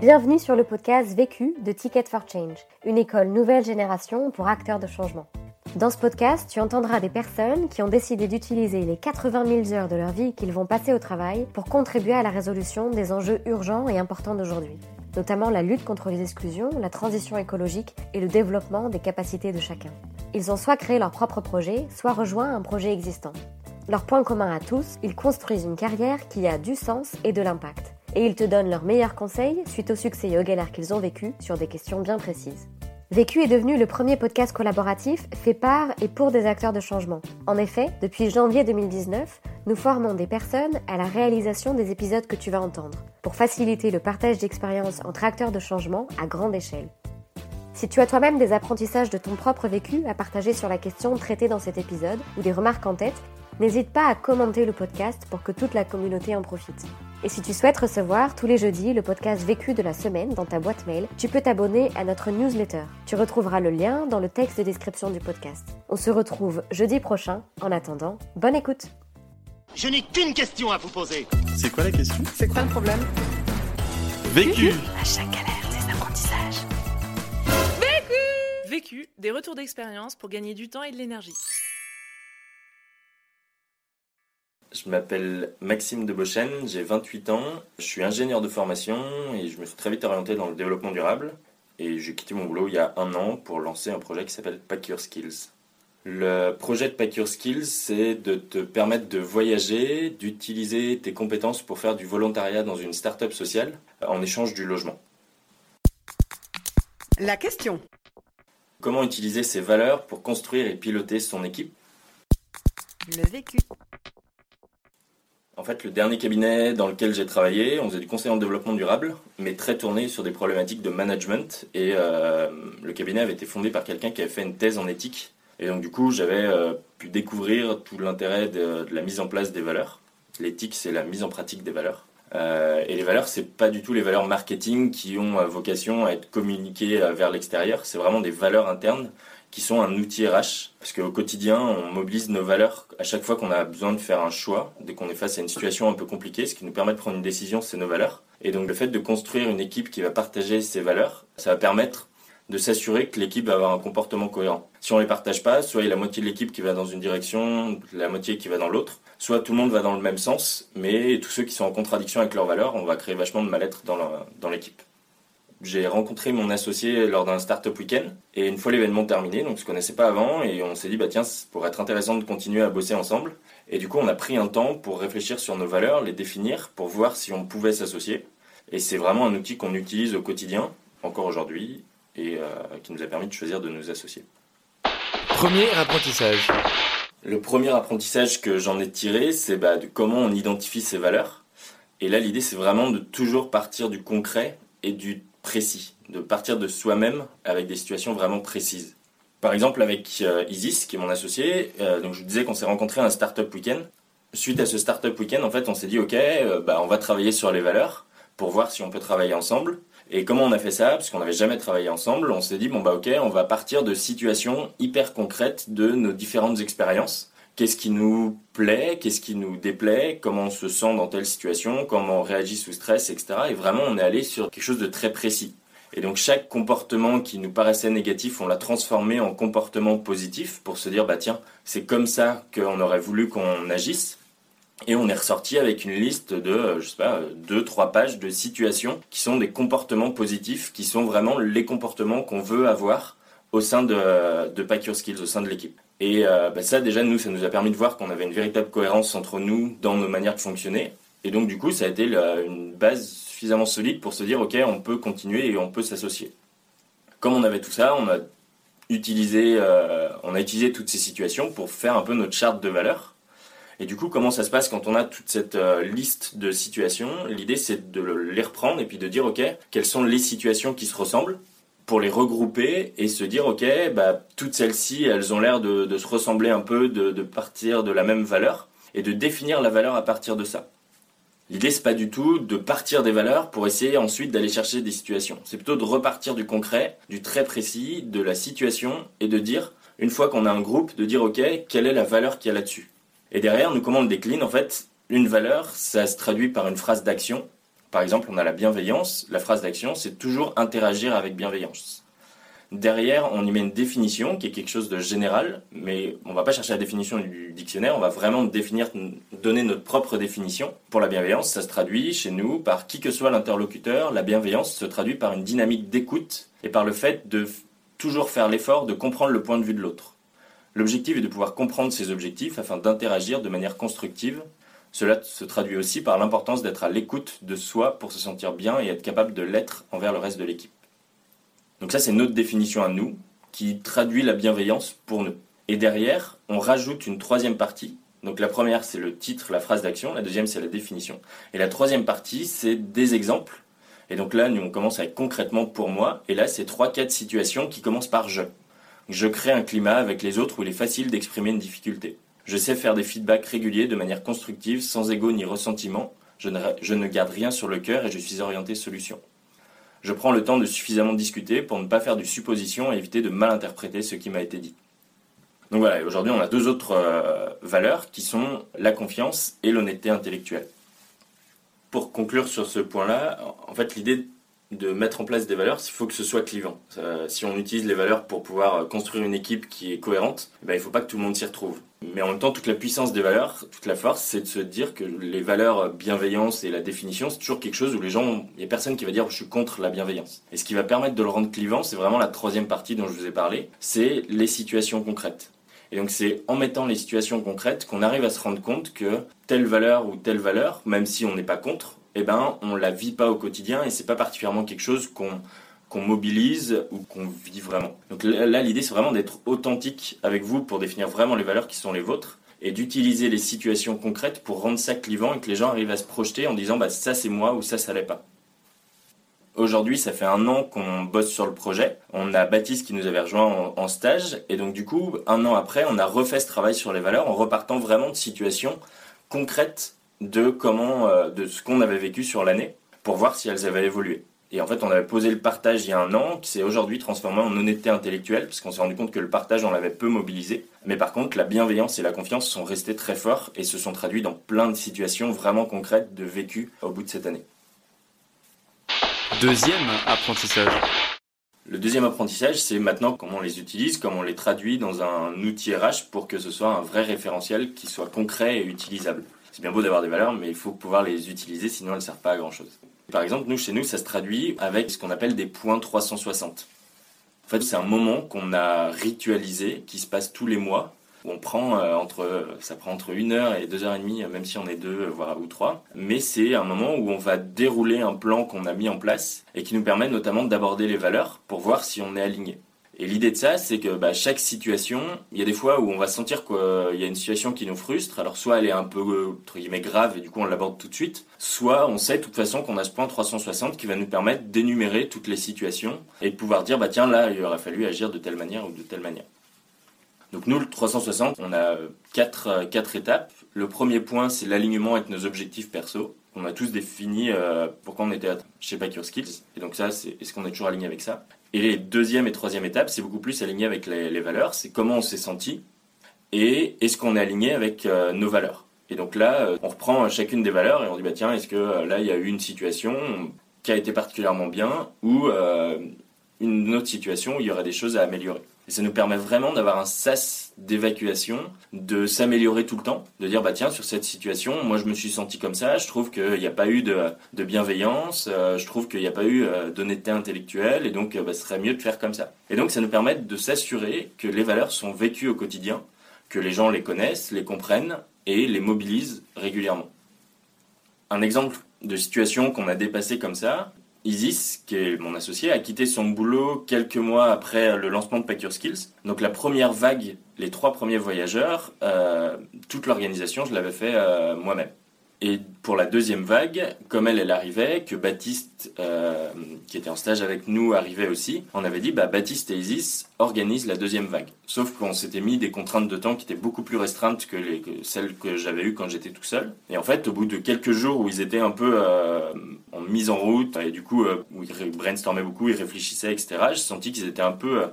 Bienvenue sur le podcast Vécu de Ticket for Change, une école nouvelle génération pour acteurs de changement. Dans ce podcast, tu entendras des personnes qui ont décidé d'utiliser les 80 000 heures de leur vie qu'ils vont passer au travail pour contribuer à la résolution des enjeux urgents et importants d'aujourd'hui, notamment la lutte contre les exclusions, la transition écologique et le développement des capacités de chacun. Ils ont soit créé leur propre projet, soit rejoint un projet existant. Leur point commun à tous, ils construisent une carrière qui a du sens et de l'impact et ils te donnent leurs meilleurs conseils suite au succès et qu'ils ont vécu sur des questions bien précises. Vécu est devenu le premier podcast collaboratif fait par et pour des acteurs de changement. En effet, depuis janvier 2019, nous formons des personnes à la réalisation des épisodes que tu vas entendre, pour faciliter le partage d'expériences entre acteurs de changement à grande échelle. Si tu as toi-même des apprentissages de ton propre vécu à partager sur la question traitée dans cet épisode ou des remarques en tête, n'hésite pas à commenter le podcast pour que toute la communauté en profite. Et si tu souhaites recevoir tous les jeudis le podcast vécu de la semaine dans ta boîte mail, tu peux t'abonner à notre newsletter. Tu retrouveras le lien dans le texte de description du podcast. On se retrouve jeudi prochain. En attendant, bonne écoute. Je n'ai qu'une question à vous poser. C'est quoi la question? C'est quoi le problème? Vécu À chaque galère, des apprentissages. Vécu Vécu, des retours d'expérience pour gagner du temps et de l'énergie. Je m'appelle Maxime Debochen, j'ai 28 ans, je suis ingénieur de formation et je me suis très vite orienté dans le développement durable. Et j'ai quitté mon boulot il y a un an pour lancer un projet qui s'appelle Pack Your Skills. Le projet de Pack Your Skills, c'est de te permettre de voyager, d'utiliser tes compétences pour faire du volontariat dans une start-up sociale en échange du logement. La question. Comment utiliser ses valeurs pour construire et piloter son équipe? Le vécu. En fait, le dernier cabinet dans lequel j'ai travaillé, on faisait du conseil en développement durable, mais très tourné sur des problématiques de management. Et euh, le cabinet avait été fondé par quelqu'un qui avait fait une thèse en éthique. Et donc, du coup, j'avais euh, pu découvrir tout l'intérêt de, la mise en place des valeurs. L'éthique, c'est la mise en pratique des valeurs. Euh, et les valeurs, c'est pas du tout les valeurs marketing qui ont vocation à être communiquées vers l'extérieur. C'est vraiment des valeurs internes qui sont un outil RH. Parce qu'au quotidien, on mobilise nos valeurs à chaque fois qu'on a besoin de faire un choix, dès qu'on est face à une situation un peu compliquée, ce qui nous permet de prendre une décision, c'est nos valeurs. Et donc le fait de construire une équipe qui va partager ces valeurs, ça va permettre de s'assurer que l'équipe va avoir un comportement cohérent. Si on les partage pas, soit il y a la moitié de l'équipe qui va dans une direction, la moitié qui va dans l'autre, soit tout le monde va dans le même sens, mais tous ceux qui sont en contradiction avec leurs valeurs, on va créer vachement de mal-être dans l'équipe j'ai rencontré mon associé lors d'un startup week-end et une fois l'événement terminé, donc on se connaissait pas avant et on s'est dit bah tiens, ça pourrait être intéressant de continuer à bosser ensemble. Et du coup, on a pris un temps pour réfléchir sur nos valeurs, les définir, pour voir si on pouvait s'associer. Et c'est vraiment un outil qu'on utilise au quotidien, encore aujourd'hui, et euh, qui nous a permis de choisir de nous associer. Premier apprentissage. Le premier apprentissage que j'en ai tiré, c'est bah, de comment on identifie ses valeurs. Et là, l'idée, c'est vraiment de toujours partir du concret et du précis, de partir de soi-même avec des situations vraiment précises. Par exemple, avec euh, Isis, qui est mon associé, euh, donc je vous disais qu'on s'est rencontré à un startup week-end. Suite à ce startup week-end, en fait, on s'est dit, OK, euh, bah, on va travailler sur les valeurs pour voir si on peut travailler ensemble. Et comment on a fait ça? Parce qu'on n'avait jamais travaillé ensemble, on s'est dit, bon, bah, OK, on va partir de situations hyper concrètes de nos différentes expériences qu'est-ce qui nous plaît, qu'est-ce qui nous déplaît, comment on se sent dans telle situation, comment on réagit sous stress, etc. Et vraiment, on est allé sur quelque chose de très précis. Et donc chaque comportement qui nous paraissait négatif, on l'a transformé en comportement positif pour se dire bah tiens, c'est comme ça qu'on aurait voulu qu'on agisse. Et on est ressorti avec une liste de, euh, je sais pas, deux, trois pages de situations qui sont des comportements positifs, qui sont vraiment les comportements qu'on veut avoir au sein de, de Pack Your Skills, au sein de l'équipe. Et euh, bah, ça, déjà, nous, ça nous a permis de voir qu'on avait une véritable cohérence entre nous dans nos manières de fonctionner. Et donc, du coup, ça a été une base suffisamment solide pour se dire, OK, on peut continuer et on peut s'associer. Comme on avait tout ça, on a utilisé, euh, on a utilisé toutes ces situations pour faire un peu notre charte de valeurs. Et du coup, comment ça se passe quand on a toute cette euh, liste de situations? L'idée, c'est de les reprendre et puis de dire, OK, quelles sont les situations qui se ressemblent? Pour les regrouper et se dire ok bah toutes celles-ci elles ont l'air de, se ressembler un peu de, partir de la même valeur et de définir la valeur à partir de ça. L'idée c'est pas du tout de partir des valeurs pour essayer ensuite d'aller chercher des situations. C'est plutôt de repartir du concret du très précis de la situation et de dire une fois qu'on a un groupe de dire ok quelle est la valeur qu'il y a là-dessus. Et derrière nous comment on le décline en fait une valeur ça se traduit par une phrase d'action Par exemple, on a la bienveillance, la phrase d'action, c'est toujours interagir avec bienveillance. Derrière, on y met une définition qui est quelque chose de général, mais on va pas chercher la définition du dictionnaire, on va vraiment définir, donner notre propre définition. Pour la bienveillance, ça se traduit chez nous par qui que soit l'interlocuteur. La bienveillance se traduit par une dynamique d'écoute et par le fait de toujours faire l'effort de comprendre le point de vue de l'autre. L'objectif est de pouvoir comprendre ses objectifs afin d'interagir de manière constructive. Cela se traduit aussi par l'importance d'être à l'écoute de soi pour se sentir bien et être capable de l'être envers le reste de l'équipe. Donc ça, c'est notre définition à nous, qui traduit la bienveillance pour nous. Et derrière, on rajoute une troisième partie. Donc la première, c'est le titre, la phrase d'action. La deuxième, c'est la définition. Et la troisième partie, c'est des exemples. Et donc là, nous, on commence avec concrètement pour moi. Et là, c'est trois, quatre situations qui commencent par je. Je crée un climat avec les autres où il est facile d'exprimer une difficulté. Je sais faire des feedbacks réguliers de manière constructive, sans ego ni ressentiment. Je ne, garde rien sur le cœur et je suis orienté solution je prends le temps de suffisamment discuter pour ne pas faire du supposition et éviter de mal interpréter ce qui m'a été dit. Donc voilà, aujourd'hui on a deux autres euh, valeurs qui sont la confiance et l'honnêteté intellectuelle. Pour conclure sur ce point-là, en fait l'idée de mettre en place des valeurs, il faut que ce soit clivant. si on utilise les valeurs pour pouvoir construire une équipe qui est cohérente, ben, il ne faut pas que tout le monde s'y retrouve. Mais en même temps, toute la puissance des valeurs, toute la force, c'est de se dire que les valeurs bienveillance et la définition, c'est toujours quelque chose où les gens, il n'y a personne qui va dire je suis contre la bienveillance. Et ce qui va permettre de le rendre clivant, c'est vraiment la troisième partie dont je vous ai parlé, c'est les situations concrètes. Et donc c'est en mettant les situations concrètes qu'on arrive à se rendre compte que telle valeur ou telle valeur, même si on n'est pas contre, eh ben on la vit pas au quotidien et c'est pas particulièrement quelque chose qu'on mobilise ou qu'on vit vraiment. Donc là, l'idée, c'est vraiment d'être authentique avec vous pour définir vraiment les valeurs qui sont les vôtres et d'utiliser les situations concrètes pour rendre ça clivant et que les gens arrivent à se projeter en disant bah, ça c'est moi ou ça ça l'est pas. Aujourd'hui, ça fait un an qu'on bosse sur le projet. On a Baptiste qui nous avait rejoint en, stage. Et donc, du coup, un an après, on a refait ce travail sur les valeurs en repartant vraiment de situations concrètes de comment, euh, de ce qu'on avait vécu sur l'année pour voir si elles avaient évolué. Et en fait, on avait posé le partage il y a un an, qui s'est aujourd'hui transformé en honnêteté intellectuelle, parce qu'on s'est rendu compte que le partage, on l'avait peu mobilisé. Mais par contre, la bienveillance et la confiance sont restés très forts et se sont traduits dans plein de situations vraiment concrètes de vécu au bout de cette année. Deuxième apprentissage. Le deuxième apprentissage, c'est maintenant comment on les utilise, comment on les traduit dans un outil RH pour que ce soit un vrai référentiel qui soit concret et utilisable. C'est bien beau d'avoir des valeurs, mais il faut pouvoir les utiliser, sinon elles ne servent pas à grand chose. Par exemple, nous, chez nous, ça se traduit avec ce qu'on appelle des points 360. En fait, c'est un moment qu'on a ritualisé, qui se passe tous les mois, où on prend euh, entre, ça prend entre une heure et deux heures et demie, même si on est deux, voire ou trois. Mais c'est un moment où on va dérouler un plan qu'on a mis en place et qui nous permet notamment d'aborder les valeurs pour voir si on est aligné. Et l'idée de ça, c'est que bah, chaque situation, il y a des fois où on va sentir qu'il y a une situation qui nous frustre. Alors soit elle est un peu entre guillemets grave et du coup on l'aborde tout de suite, soit on sait de toute façon qu'on a ce point 360 qui va nous permettre d'énumérer toutes les situations et de pouvoir dire bah tiens là il aurait fallu agir de telle manière ou de telle manière. Donc nous le 360, on a quatre, quatre étapes. Le premier point c'est l'alignement avec nos objectifs perso. On a tous défini euh, pourquoi on était chez Pack Your Skills. Et donc ça, est-ce qu'on est toujours aligné avec ça? Et les deuxième et troisième étapes, c'est beaucoup plus aligné avec les, valeurs. C'est comment on s'est senti et est-ce qu'on est aligné avec euh, nos valeurs? Et donc là, euh, on reprend chacune des valeurs et on dit bah tiens, est-ce que là il y a eu une situation qui a été particulièrement bien ou une autre situation où il y aurait des choses à améliorer. Et ça nous permet vraiment d'avoir un sas d'évacuation, de s'améliorer tout le temps, de dire bah tiens sur cette situation, moi je me suis senti comme ça, je trouve qu'il n'y a pas eu de, bienveillance, euh, je trouve qu'il n'y a pas eu euh, d'honnêteté intellectuelle, et donc euh, bah, ce serait mieux de faire comme ça. Et donc ça nous permet de s'assurer que les valeurs sont vécues au quotidien, que les gens les connaissent, les comprennent et les mobilisent régulièrement. Un exemple de situation qu'on a dépassé comme ça, Isis, qui est mon associé, a quitté son boulot quelques mois après le lancement de Pack Your Skills. Donc la première vague, les trois premiers voyageurs, euh, toute l'organisation, je l'avais fait euh, moi-même. Et pour la deuxième vague, comme elle, elle arrivait, que Baptiste, euh, qui était en stage avec nous, arrivait aussi, on avait dit, bah, Baptiste et Isis organisent la deuxième vague. Sauf qu'on s'était mis des contraintes de temps qui étaient beaucoup plus restreintes que, les, celles que j'avais eues quand j'étais tout seul. Et en fait, au bout de quelques jours où ils étaient un peu euh, en mise en route, et du coup, euh, où ils brainstormaient beaucoup, ils réfléchissaient, etc., j'ai senti qu'ils étaient un peu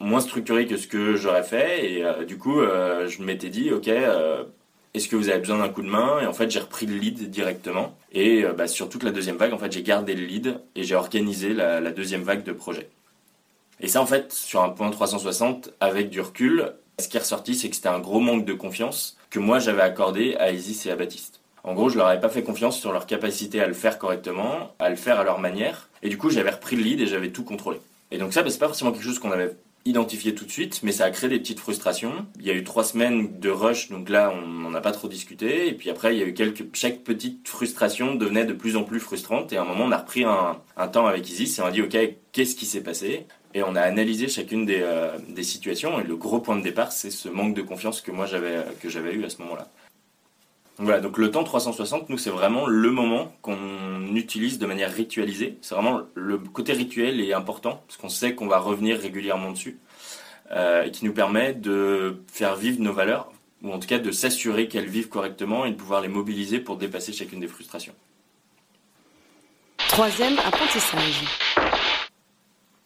moins structurés que ce que j'aurais fait. Et du coup, je m'étais dit, ok, Est-ce que vous avez besoin d'un coup de main? Et en fait, j'ai repris le lead directement. Et euh, bah, sur toute la deuxième vague, en fait, j'ai gardé le lead et j'ai organisé la, deuxième vague de projet. Et ça, en fait, sur un point 360, avec du recul, ce qui est ressorti, c'est que c'était un gros manque de confiance que moi j'avais accordé à Isis et à Baptiste. En gros, je leur avais pas fait confiance sur leur capacité à le faire correctement, à le faire à leur manière. Et du coup, j'avais repris le lead et j'avais tout contrôlé. Et donc ça, bah, c'est pas forcément quelque chose qu'on avait identifié tout de suite, mais ça a créé des petites frustrations. Il y a eu trois semaines de rush, donc là, on n'en a pas trop discuté. Et puis après, il y a eu quelques, chaque petite frustration devenait de plus en plus frustrante. Et à un moment, on a repris un, temps avec Isis et on a dit, OK, qu'est-ce qui s'est passé? Et on a analysé chacune des, euh, des situations. Et le gros point de départ, c'est ce manque de confiance que moi j'avais, que j'avais eu à ce moment-là. Voilà, donc le temps 360, nous, c'est vraiment le moment qu'on utilise de manière ritualisée. C'est vraiment le côté rituel est important, parce qu'on sait qu'on va revenir régulièrement dessus, euh, et qui nous permet de faire vivre nos valeurs, ou en tout cas de s'assurer qu'elles vivent correctement et de pouvoir les mobiliser pour dépasser chacune des frustrations. Troisième apprentissage.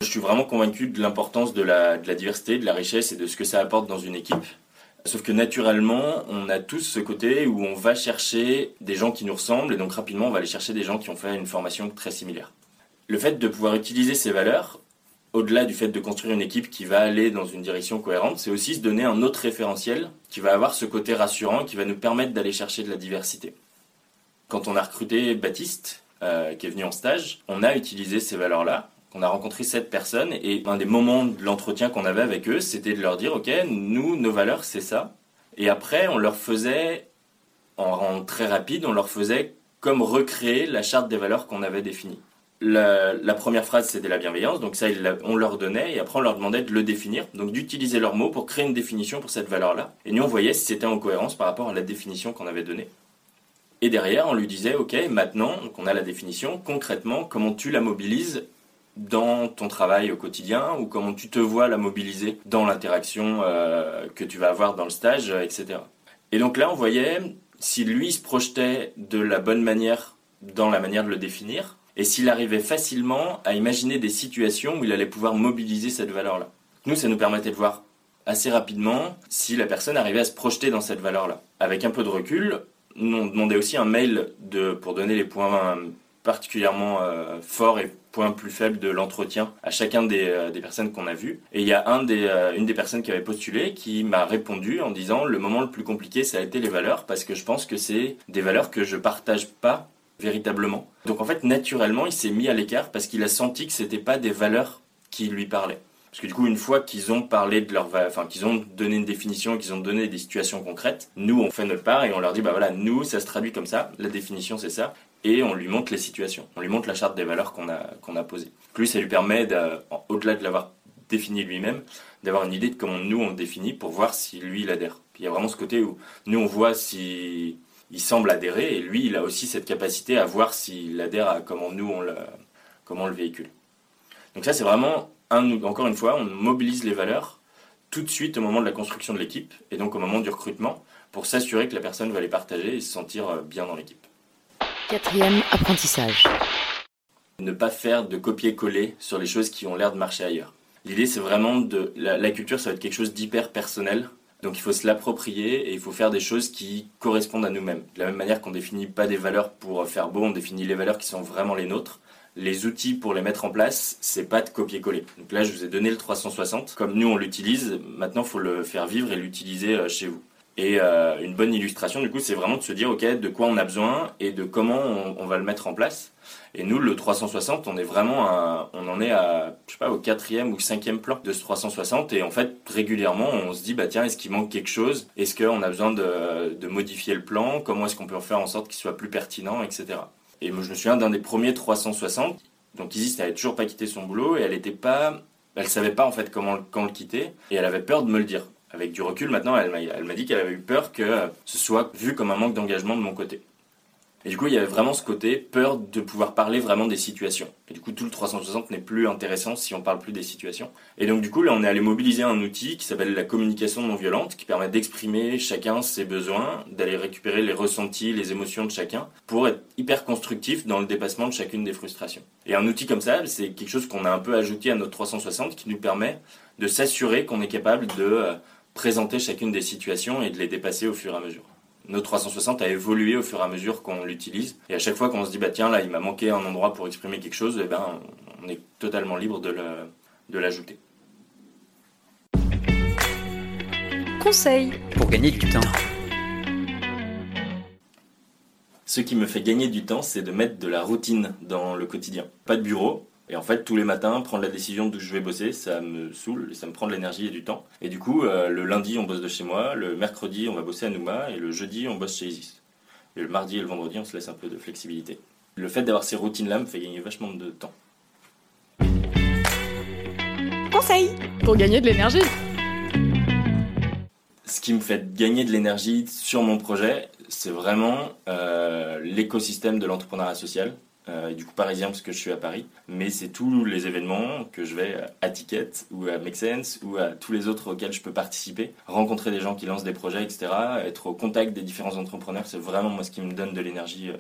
Je suis vraiment convaincu de l'importance de la, de la diversité, de la richesse et de ce que ça apporte dans une équipe. Sauf que naturellement, on a tous ce côté où on va chercher des gens qui nous ressemblent et donc rapidement on va aller chercher des gens qui ont fait une formation très similaire. Le fait de pouvoir utiliser ces valeurs, au-delà du fait de construire une équipe qui va aller dans une direction cohérente, c'est aussi se donner un autre référentiel qui va avoir ce côté rassurant, qui va nous permettre d'aller chercher de la diversité. Quand on a recruté Baptiste, euh, qui est venu en stage, on a utilisé ces valeurs-là on a rencontré sept personnes et un des moments de l'entretien qu'on avait avec eux, c'était de leur dire, OK, nous, nos valeurs, c'est ça. Et après, on leur faisait, en, très rapide, on leur faisait comme recréer la charte des valeurs qu'on avait définie. La, première phrase, c'était la bienveillance, donc ça, on leur donnait, et après, on leur demandait de le définir, donc d'utiliser leurs mots pour créer une définition pour cette valeur-là. Et nous, on voyait si c'était en cohérence par rapport à la définition qu'on avait donnée. Et derrière, on lui disait, OK, maintenant qu'on a la définition, concrètement, comment tu la mobilises dans ton travail au quotidien ou comment tu te vois la mobiliser dans l'interaction euh, que tu vas avoir dans le stage, euh, etc. Et donc là, on voyait si lui se projetait de la bonne manière dans la manière de le définir et s'il arrivait facilement à imaginer des situations où il allait pouvoir mobiliser cette valeur-là. Nous, ça nous permettait de voir assez rapidement si la personne arrivait à se projeter dans cette valeur-là. Avec un peu de recul, on demandait aussi un mail de, pour donner les points particulièrement euh, forts et point plus faible de l'entretien à chacun des, euh, des personnes qu'on a vues. Et il y a un des, euh, une des personnes qui avait postulé qui m'a répondu en disant le moment le plus compliqué ça a été les valeurs parce que je pense que c'est des valeurs que je partage pas véritablement. Donc en fait naturellement il s'est mis à l'écart parce qu'il a senti que c'était pas des valeurs qui lui parlaient. Parce que du coup, une fois qu'ils ont parlé de leur, enfin, qu'ils ont donné une définition, qu'ils ont donné des situations concrètes, nous, on fait notre part et on leur dit, bah voilà, nous, ça se traduit comme ça, la définition, c'est ça et on lui montre les situations. On lui montre la charte des valeurs qu'on a, qu'on a posée. Lui, ça lui permet, au-delà de l'avoir défini lui-même, d'avoir une idée de comment nous on le définit pour voir si lui il adhère. Puis il y a vraiment ce côté où nous on voit si il semble adhérer et lui il a aussi cette capacité à voir s'il adhère à comment nous on le, comment le véhicule. Donc ça c'est vraiment, encore une fois, on mobilise les valeurs tout de suite au moment de la construction de l'équipe et donc au moment du recrutement pour s'assurer que la personne va les partager et se sentir euh, bien dans l'équipe. Quatrième apprentissage. Ne pas faire de copier-coller sur les choses qui ont l'air de marcher ailleurs. L'idée, c'est vraiment de. La, culture, ça va être quelque chose d'hyper personnel. Donc il faut se l'approprier et il faut faire des choses qui correspondent à nous-mêmes. De la même manière qu'on définit pas des valeurs pour faire beau, on définit les valeurs qui sont vraiment les nôtres. Les outils pour les mettre en place, c'est pas de copier-coller. Donc là, je vous ai donné le 360. Comme nous, on l'utilise, maintenant, il faut le faire vivre et l'utiliser euh, chez vous. Et euh, une bonne illustration, du coup, c'est vraiment de se dire, OK, de quoi on a besoin et de comment on, va le mettre en place. Et nous, le 360, on est vraiment, on en est à, au quatrième ou cinquième plan de ce 360. Et en fait, régulièrement, on se dit, bah tiens, est-ce qu'il manque quelque chose? Est-ce qu'on a besoin de, de, modifier le plan? Comment est-ce qu'on peut en faire en sorte qu'il soit plus pertinent, etc. Et moi, je me souviens d'un des premiers 360. Donc, Isis n'avait toujours pas quitté son boulot et elle était pas, elle savait pas en fait comment quand le quitter et elle avait peur de me le dire avec du recul, maintenant, elle m'a dit qu'elle avait eu peur que ce soit vu comme un manque d'engagement de mon côté. Et du coup, il y avait vraiment ce côté peur de pouvoir parler vraiment des situations. Et du coup, tout le 360 n'est plus intéressant si on parle plus des situations. Et donc, du coup, là, on est allé mobiliser un outil qui s'appelle la communication non violente, qui permet d'exprimer chacun ses besoins, d'aller récupérer les ressentis, les émotions de chacun, pour être hyper constructif dans le dépassement de chacune des frustrations. Et un outil comme ça, c'est quelque chose qu'on a un peu ajouté à notre 360 qui nous permet de s'assurer qu'on est capable de euh, présenter chacune des situations et de les dépasser au fur et à mesure. notre 360 a évolué au fur et à mesure qu'on l'utilise. Et à chaque fois qu'on se dit, bah tiens, là, il m'a manqué un endroit pour exprimer quelque chose, eh ben, on est totalement libre de le- de l'ajouter. Conseil. Pour gagner du temps. Ce qui me fait gagner du temps, c'est de mettre de la routine dans le quotidien. Pas de bureau. Et en fait, tous les matins, prendre la décision d'où je vais bosser, ça me saoule, ça me prend de l'énergie et du temps. Et du coup, euh, le lundi, on bosse de chez moi, le mercredi, on va bosser à Nouma, et le jeudi, on bosse chez Isis. Et le mardi et le vendredi, on se laisse un peu de flexibilité. Le fait d'avoir ces routines-là me fait gagner vachement de temps. Conseil. Pour gagner de l'énergie. Ce qui me fait gagner de l'énergie sur mon projet, c'est vraiment euh, l'écosystème de l'entrepreneuriat social. Euh, et du coup parisien parce que je suis à Paris, mais c'est tous les événements que je vais à Ticket ou à Make Sense ou à tous les autres auxquels je peux participer, rencontrer des gens qui lancent des projets, etc., être au contact des différents entrepreneurs, c'est vraiment moi ce qui me donne de l'énergie euh,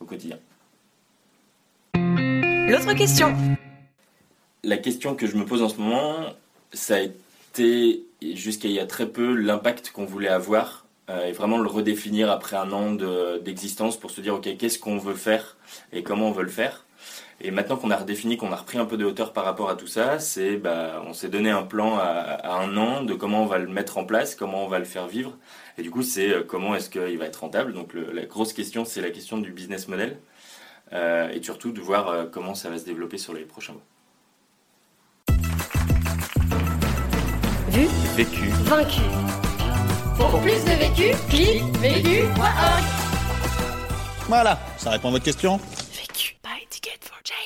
au quotidien. L'autre question. La question que je me pose en ce moment, ça a été jusqu'à il y a très peu l'impact qu'on voulait avoir et vraiment le redéfinir après un an de- d'existence pour se dire ok qu'est-ce qu'on veut faire et comment on veut le faire. Et maintenant qu'on a redéfini, qu'on a repris un peu de hauteur par rapport à tout ça, c'est bah, on s'est donné un plan à, à un an de comment on va le mettre en place, comment on va le faire vivre. Et du coup, c'est euh, comment est-ce qu'il va être rentable. Donc le- la grosse question, c'est la question du business model euh, et surtout de voir euh, comment ça va se développer sur les prochains mois. Vu, Vécu. vaincu. Pour plus de vécu, clique vécu.org. Voilà, ça répond à votre question. Vécu, buy ticket for Jane.